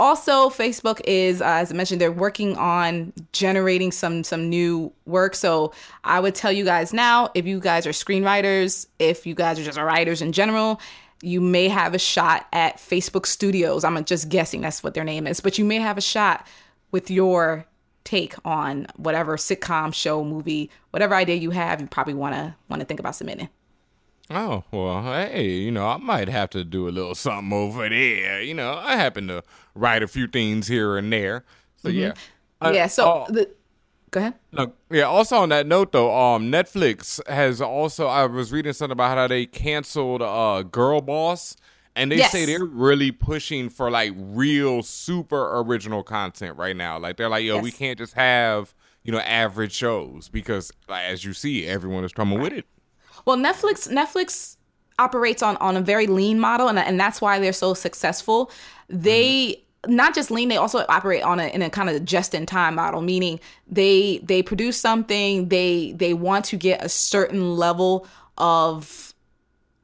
Also, Facebook is, uh, as I mentioned, they're working on generating some some new work. So I would tell you guys now, if you guys are screenwriters, if you guys are just writers in general, you may have a shot at Facebook Studios. I'm just guessing that's what their name is, but you may have a shot with your take on whatever sitcom, show, movie, whatever idea you have. You probably want to want to think about submitting. Oh, well, hey, you know, I might have to do a little something over there. You know, I happen to write a few things here and there. So, yeah. Uh, yeah. So oh, the go ahead. no, yeah, also on that note, though, um, Netflix has also, I was reading something about how they canceled uh, Girl Boss. And they Yes. say they're really pushing for like real super original content right now. Like they're like, yo, we can't just have, you know, average shows because like, as you see, everyone is coming with it. Well, Netflix Netflix operates on on a very lean model, and and that's why they're so successful. They mm-hmm. not just lean; they also operate on a in a kind of just in time model, meaning they they produce something, they they want to get a certain level of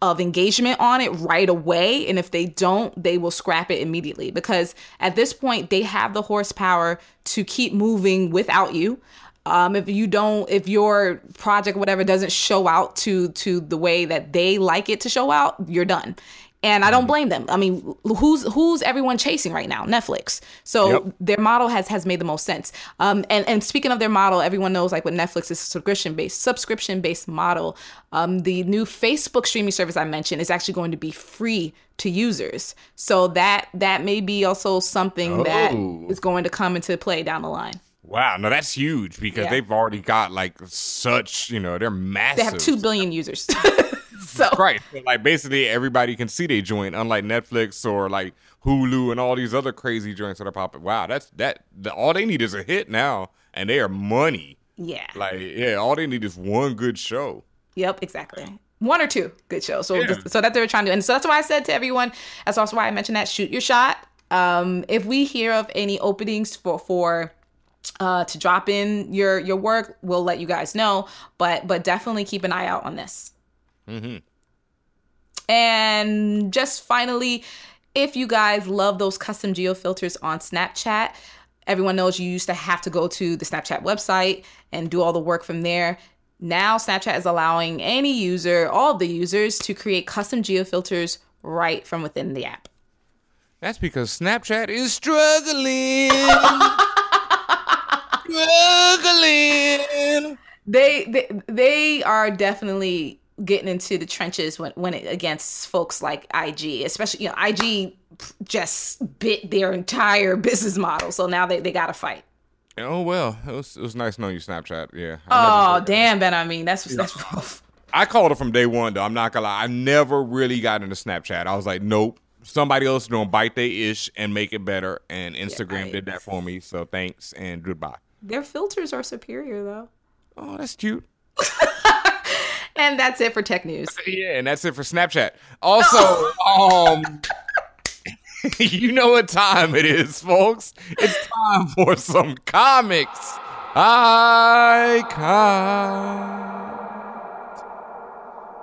of engagement on it right away and if they don't they will scrap it immediately. Because at this point they have the horsepower to keep moving without you. Um, if you don't if your project whatever doesn't show out to to the way that they like it to show out you're done and I don't blame them. I mean, who's who's everyone chasing right now? Netflix. So Yep. their model has has made the most sense. Um, and and speaking of their model, everyone knows like with Netflix is subscription based subscription based model. Um, the new Facebook streaming service I mentioned is actually going to be free to users. So that that may be also something that Oh. is going to come into play down the line. Wow, no, that's huge because Yeah. they've already got like such, you know, they're massive. They have two billion users. so Right. Like basically everybody can see they joint, unlike Netflix or like Hulu and all these other crazy joints that are popping. Wow, that's that the, all they need is a hit now and they are money. yeah. Like, yeah, all they need is one good show. Yep, exactly. One or two good shows. So, Yeah. so that they were trying to, and so that's why I said to everyone. That's also why I mentioned that shoot your shot. Um, if we hear of any openings for for uh, to drop in your your work, we'll let you guys know. But but definitely keep an eye out on this. Mm-hmm. And just finally, if you guys love those custom geo filters on Snapchat, everyone knows you used to have to go to the Snapchat website and do all the work from there. Now, Snapchat is allowing any user, all the users, to create custom geo filters right from within the app. That's because Snapchat is struggling. struggling. They, they they are definitely getting into the trenches when when it against folks like IG, especially you know IG just bit their entire business model, so now they they got to fight. Oh well, it was, it was nice knowing you, Snapchat. Yeah. I Oh damn, Ben! I mean, that's that's rough. I called it from day one, though. I'm not gonna lie. I never really got into Snapchat. I was like, nope. Somebody else is gonna bite their ish and make it better. And Instagram right. did that for me. So thanks and goodbye. Their filters are superior though. Oh, that's cute. And that's it for tech news. Yeah, and that's it for Snapchat. Also, um, you know what time it is, folks. It's time for some comics. Icon.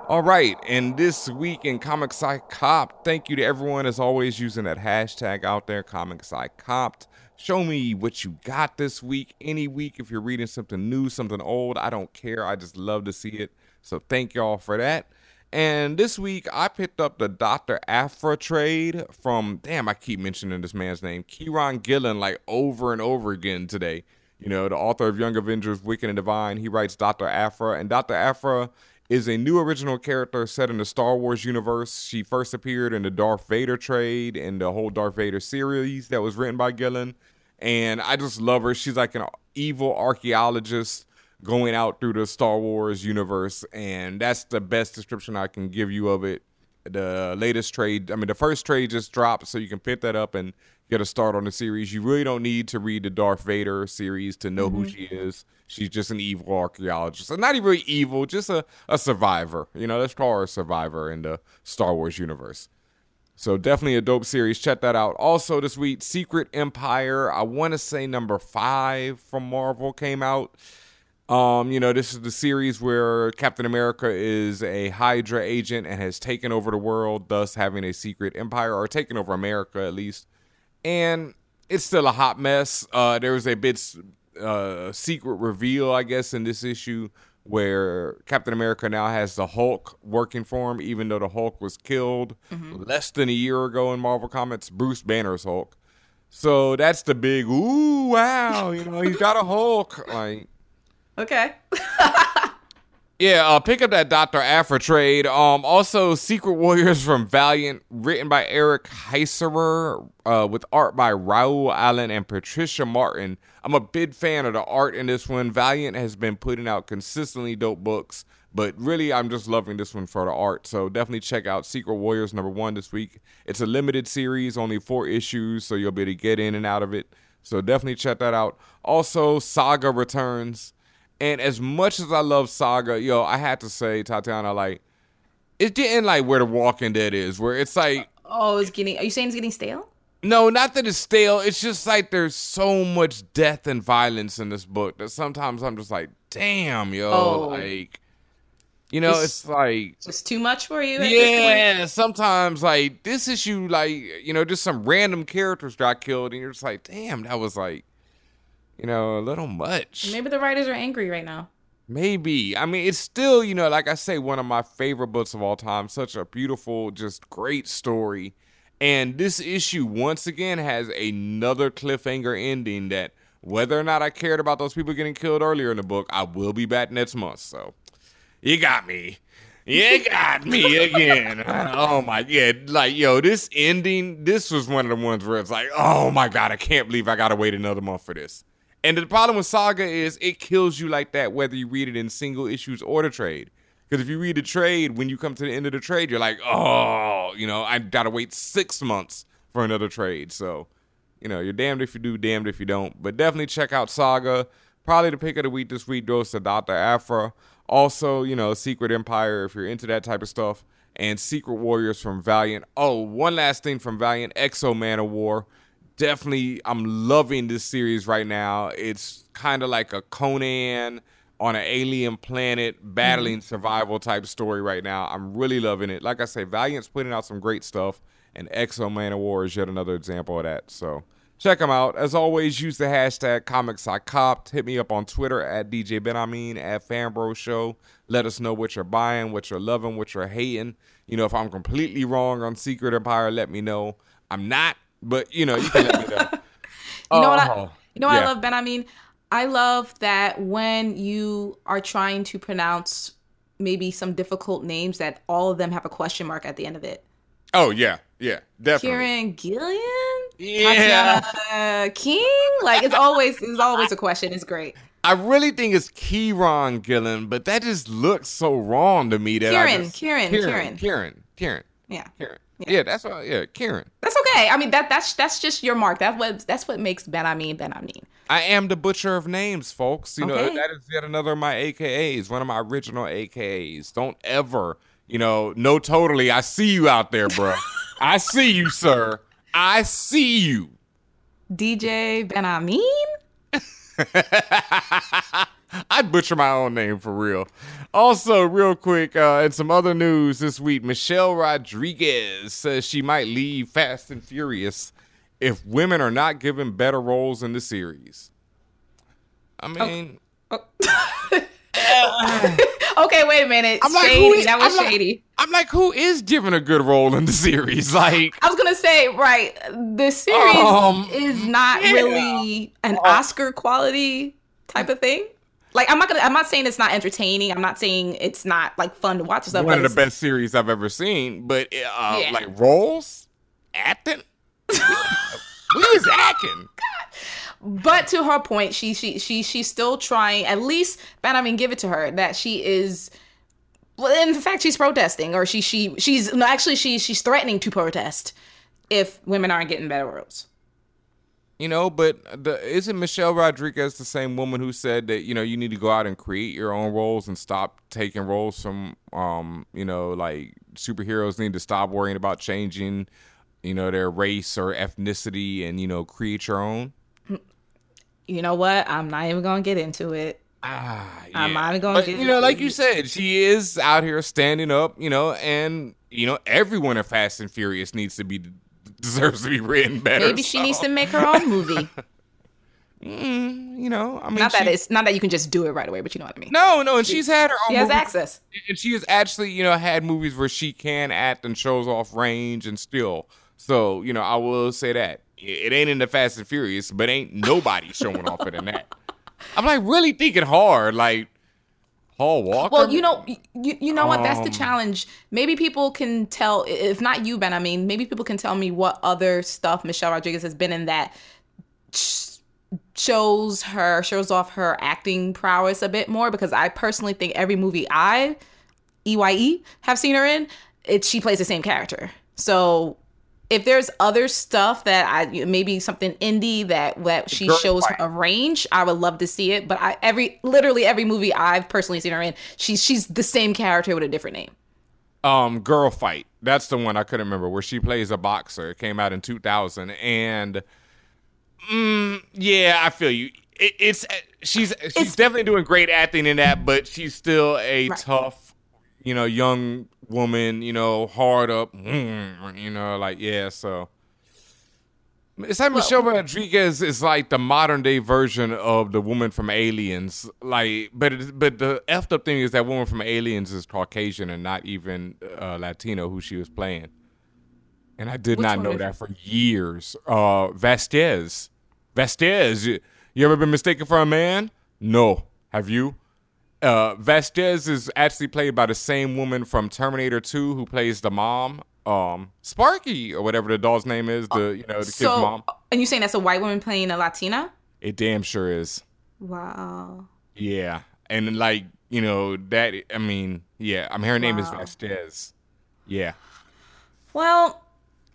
All right, and this week in Comics I Copped, thank you to everyone as always using that hashtag out there, Comics I Copped. Show me what you got this week, any week. If you're reading something new, something old, I don't care. I just love to see it. So thank y'all for that. And this week I picked up the Dr. Aphra trade from, damn, I keep mentioning this man's name, Kieron Gillen, like over and over again today. You know, the author of Young Avengers, Wicked and Divine, he writes Dr. Aphra. And Dr. Aphra is a new original character set in the Star Wars universe. She first appeared in the Darth Vader trade and the whole Darth Vader series that was written by Gillen. And I just love her. She's like an evil archaeologist going out through the Star Wars universe. And that's the best description I can give you of it. The latest trade, I mean, the first trade just dropped, so you can pick that up and get a start on the series. You really don't need to read the Darth Vader series to know who mm-hmm. she is. She's just an evil archaeologist. Not even really evil, just a, a survivor. You know, let's call her a survivor in the Star Wars universe. So definitely a dope series. Check that out. Also this week, Secret Empire. I want to say number five from Marvel came out. Um, you know, this is the series where Captain America is a Hydra agent and has taken over the world, thus having a secret empire or taken over America at least. And it's still a hot mess. Uh, there was a bit uh, secret reveal, I guess, in this issue where Captain America now has the Hulk working for him, even though the Hulk was killed less than a year ago in Marvel Comics, Bruce Banner's Hulk. So that's the big ooh wow, you know, he's got a Hulk. Like Okay. yeah, uh, pick up that Dr. Aphra trade. Um, also, Secret Warriors from Valiant, written by Eric Heisserer, uh, with art by Raul Allen and Patricia Martin. I'm a big fan of the art in this one. Valiant has been putting out consistently dope books, but really, I'm just loving this one for the art. So definitely check out Secret Warriors number one this week. It's a limited series, only four issues, so you'll be able to get in and out of it. So definitely check that out. Also, Saga returns. And as much as I love Saga, yo, I had to say, Tatiana, like, it's getting like where The Walking Dead is, where it's like, Oh, it's getting. Are you saying it's getting stale? no, not that it's stale. It's just like there's so much death and violence in this book that sometimes I'm just like, damn, yo, Oh. like, you know, It's- it's like, It's too much for you. At this point? yeah, sometimes like this issue, like, you know, just some random characters got killed, and you're just like, damn, that was like, you know, a little much. Maybe the writers are angry right now. Maybe. I mean, it's still, you know, like I say, one of my favorite books of all time. Such a beautiful, just great story. And this issue, once again, has another cliffhanger ending that, whether or not I cared about those people getting killed earlier in the book, I will be back next month. So, you got me. You got me again. oh my, god. Like, yo, this ending, this was one of the ones where it's like, oh my God, I can't believe I got to wait another month for this. And the problem with Saga is it kills you like that whether you read it in single issues or the trade. Because if you read the trade, when you come to the end of the trade, you're like, oh, you know, I gotta wait six months for another trade. So, you know, you're damned if you do, damned if you don't. But definitely check out Saga. Probably the pick of the week this week goes to Dr. Aphra. Also, you know, Secret Empire if you're into that type of stuff. And Secret Warriors from Valiant. Oh, one last thing from Valiant X-O Manowar definitely I'm loving this series right now. It's kind of like a Conan on an alien planet battling mm-hmm. survival type story right now. I'm really loving it. Like I say, Valiant's putting out some great stuff, and X-O Manowar is yet another example of that. So check them out. As always, use the hashtag Comics I Copped. Hit me up on Twitter at DJ Ben Hameen at Fanbro Show. Let us know what you're buying, what you're loving, what you're hating. You know, if I'm completely wrong on Secret Empire, let me know. I'm not, but you know, you can let me know. You know what? I, Oh, you know what yeah. I love, Ben. I mean, I love that when you are trying to pronounce maybe some difficult names, that all of them have a question mark at the end of it. Oh yeah, yeah, definitely. Kieran Gillian, Yeah. Tatiana King. Like it's always it's always a question. It's great. I really think it's Kieran Gillen, but that just looks so wrong to me. That Kieran, just- Kieran, Kieran, Kieran. Kieran, Kieran, Yeah, Kieran. Yeah, that's what. Yeah, Karen. that's okay. I mean that that's that's just your mark. That's what that's what makes Ben Hameen Ben Hameen. I am the butcher of names, folks. You know that is yet another of my AKAs, one of my original AKAs. Don't ever, you know, no, totally. I see you out there, bro. I see you, sir. I see you. DJ Ben Hameen. I'd butcher my own name for real. Also, real quick, uh, in some other news this week, Michelle Rodriguez says she might leave Fast and Furious if women are not given better roles in the series. I mean, Okay, wait a minute. I'm like, shady. who is, that was I'm like- I'm like, who is given a good role in the series? Like, I was gonna say, right, the series Um, is not yeah. really an Oscar quality type of thing. Like, I'm not gonna. I'm not saying it's not entertaining. I'm not saying it's not like fun to watch stuff. one of the best series I've ever seen. But uh, Yeah. like roles, acting, we is acting. But to her point, she she she she's still trying. At least, but I mean, give it to her that she is Well, in fact, she's protesting, or she she she's no, actually she she's threatening to protest if women aren't getting better roles. You know, but the, isn't Michelle Rodriguez the same woman who said that you know you need to go out and create your own roles and stop taking roles from um you know like superheroes need to stop worrying about changing you know their race or ethnicity and you know create your own. You know what? I'm not even gonna get into it. Ah, I'm yeah. not gonna But, you know, like you said, she is out here standing up. You know, and you know everyone in Fast and Furious needs to be deserves to be written better. Maybe she so, needs to make her own movie. Mm, you know, I mean, not that she- it's not that you can just do it right away, but you know what I mean. No, no, and she's had her own. She has movies, access. and she has actually, you know, had movies where she can act and shows off range and still. So, you know, I will say that it ain't in the Fast and Furious, but ain't nobody showing off it in that. I'm like really thinking hard, like Paul Walker. Well, you know, you, you know what? That's the Um, challenge. Maybe people can tell, if not you, Ben. I mean, maybe people can tell me what other stuff Michelle Rodriguez has been in that shows her shows off her acting prowess a bit more. Because I personally think every movie I EYE have seen her in, it she plays the same character. So if there's other stuff that I maybe something indie that that she shows fight. a range, I would love to see it. But I every literally every movie I've personally seen her in, she's she's the same character with a different name. um, Girl Fight. That's the one I couldn't remember where she plays a boxer. It came out in 2000, and mm, yeah, I feel you. It, it's she's she's definitely doing great acting in that, but she's still a Right. tough, you know, young woman. You know, hard up. You know, like yeah. So it's like Michelle Rodriguez is like the modern day version of the woman from Aliens. Like, but it, but the effed up thing is that woman from Aliens is Caucasian and not even uh, Latino who she was playing. And I did not know that for years. Uh, Vasquez, Vasquez. You, you ever been mistaken for a man? No. Have you? Uh, Vasquez is actually played by the same woman from Terminator 2 who plays the mom, um, Sparky or whatever the doll's name is. The you know the kid's So, mom. and you saying that's a white woman playing a Latina? It damn sure is. Wow. Yeah, and like you know that. I mean, yeah. I mean, her name is. Vasquez. Yeah, Well,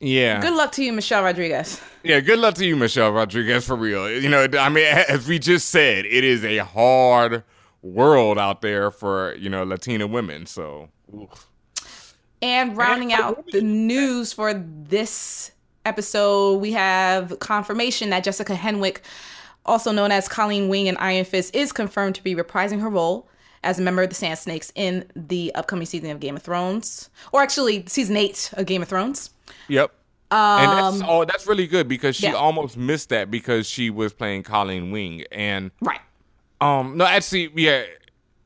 yeah, good luck to you, Michelle Rodriguez. yeah. Good luck to you, Michelle Rodriguez. For real, you know. I mean, as we just said, it is a hard world out there for you know Latina women. So, oof. And rounding out the news for this episode, we have confirmation that Jessica Henwick, also known as Colleen Wing in Iron Fist, is confirmed to be reprising her role as a member of the Sand Snakes in the upcoming season of Game of Thrones, or actually season eight of Game of Thrones. Yep. and that's oh, that's really good because she Um, yeah. almost missed that because she was playing Colleen Wing and Right. Um no actually yeah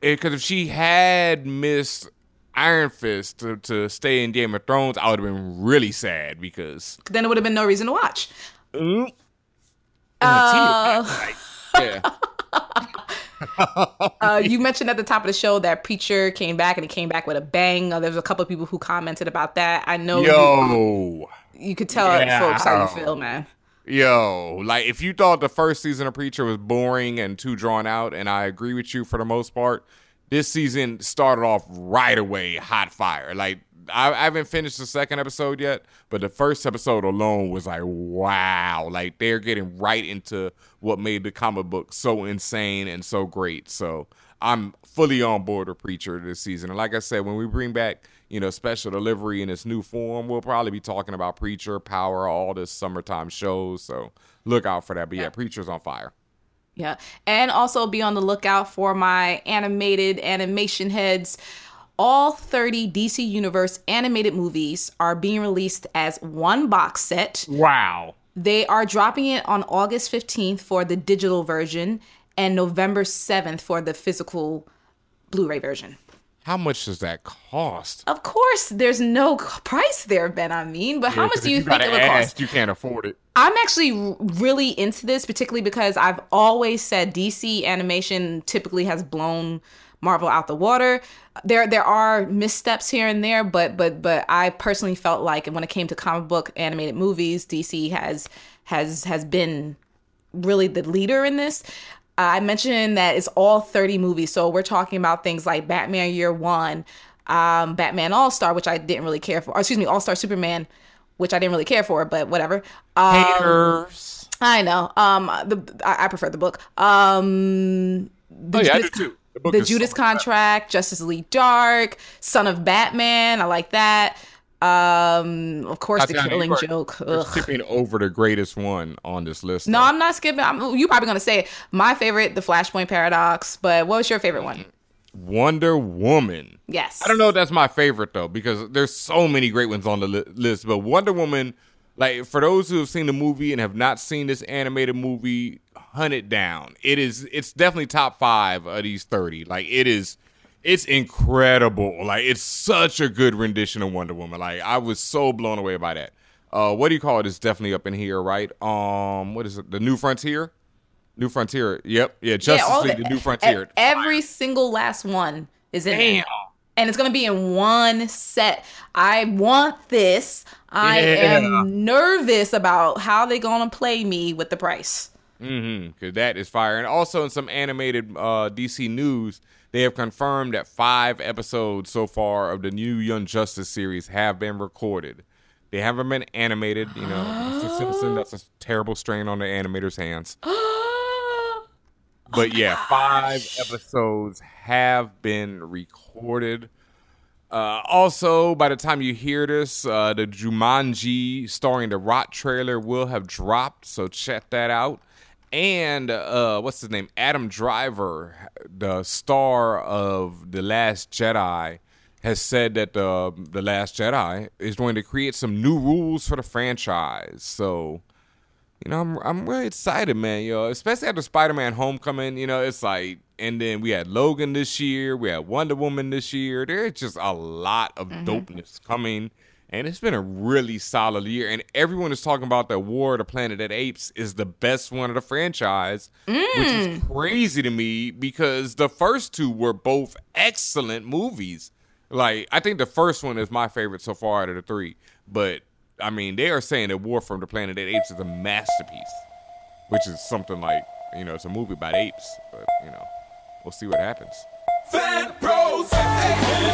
because if she had missed Iron Fist to, to stay in Game of Thrones I would have been really sad because Then it would have been no reason to watch. Mm. Uh, yeah uh, you mentioned at the top of the show that Preacher came back and he came back with a bang. Uh, there was a couple of people who commented about that. I know you, yo you could tell Yeah. folks how you feel, man. Yo, like if you thought the first season of Preacher was boring and too drawn out, and I agree with you for the most part, this season started off right away hot fire. Like I, I haven't finished the second episode yet, but the first episode alone was like, wow, like they're getting right into what made the comic book so insane and so great. So I'm fully on board with Preacher this season. And like I said, when we bring back, you know, special delivery in its new form, we'll probably be talking about Preacher, Power, all this summertime shows. So look out for that. But yeah, Preacher's on fire. Yeah. And also be on the lookout for my animated animation heads. All 30 DC Universe animated movies are being released as one box set. Wow. They are dropping it on August 15th for the digital version and November 7th for the physical Blu ray version. How much does that cost? Of course, there's no price there, Ben. I mean, but how much do you, think it would cost? You can't afford it. I'm actually really into this, particularly because I've always said DC animation typically has blown Marvel out the water. There there are missteps here and there, but but but I personally felt like when it came to comic book animated movies, DC has has has been really the leader in this. I mentioned that it's all 30 movies, so we're talking about things like Batman Year One, um, Batman All Star, which I didn't really care for. Or, excuse me, All Star Superman, which I didn't really care for, but whatever. Um, Haters. I know. Um, the I, I prefer the book. Um, the Oh, yeah, I do Judas, too. The book the so Judas Contract, Justice League Dark, Son of Batman. I like that. Um, of course, the Killing are- Joke. Ugh. skipping over the greatest one on this list. No, though. I'm not skipping. I'm, you probably gonna say it. my favorite, the Flashpoint Paradox. But what was your favorite one? Wonder Woman. Yes. I don't know if that's my favorite though, because there's so many great ones on the li- list. But Wonder Woman, like for those who have seen the movie and have not seen this animated movie, hunt it down. It is. It's definitely top five of these thirty. Like it is. It's incredible. Like it's such a good rendition of Wonder Woman. Like I was so blown away by that. Uh, what do you call it? It's definitely up in here, right? Um, what is it? The New Frontier. New Frontier. Yep. Yeah. Justice all League. the- The New Frontier. Every single last one is in there. And it's gonna be in one set. I want this. I Yeah. am nervous about how they're gonna play me with the price. Mm-hmm. Because that is fire. And also in some animated uh, DC news, they have confirmed that five episodes so far of the new Young Justice series have been recorded. They haven't been animated. You know, Mr. Simpson, that's a terrible strain on the animator's hands. But yeah, five episodes have been recorded. Uh, also, by the time you hear this, uh, the Jumanji starring the Rock trailer will have dropped, so check that out. And uh, what's his name? Adam Driver, the star of The Last Jedi, has said that the The Last Jedi is going to create some new rules for the franchise. So, you know, I'm I'm really excited, man. Yo, especially after Spider-Man: Homecoming. You know, it's like, and then we had Logan this year, we had Wonder Woman this year. There's just a lot of dopeness coming, and it's been a really solid year. And everyone is talking about that War of the Planet of the Apes is the best one of the franchise, which is mm. crazy to me because the first two were both excellent movies. Like, I think the first one is my favorite so far out of the three, but I mean, they are saying that War from the Planet of the Apes is a masterpiece, which is something like, you know, it's a movie about apes, but, you know, we'll see what happens. Fan Bros. F-A-N-B-R-O-S.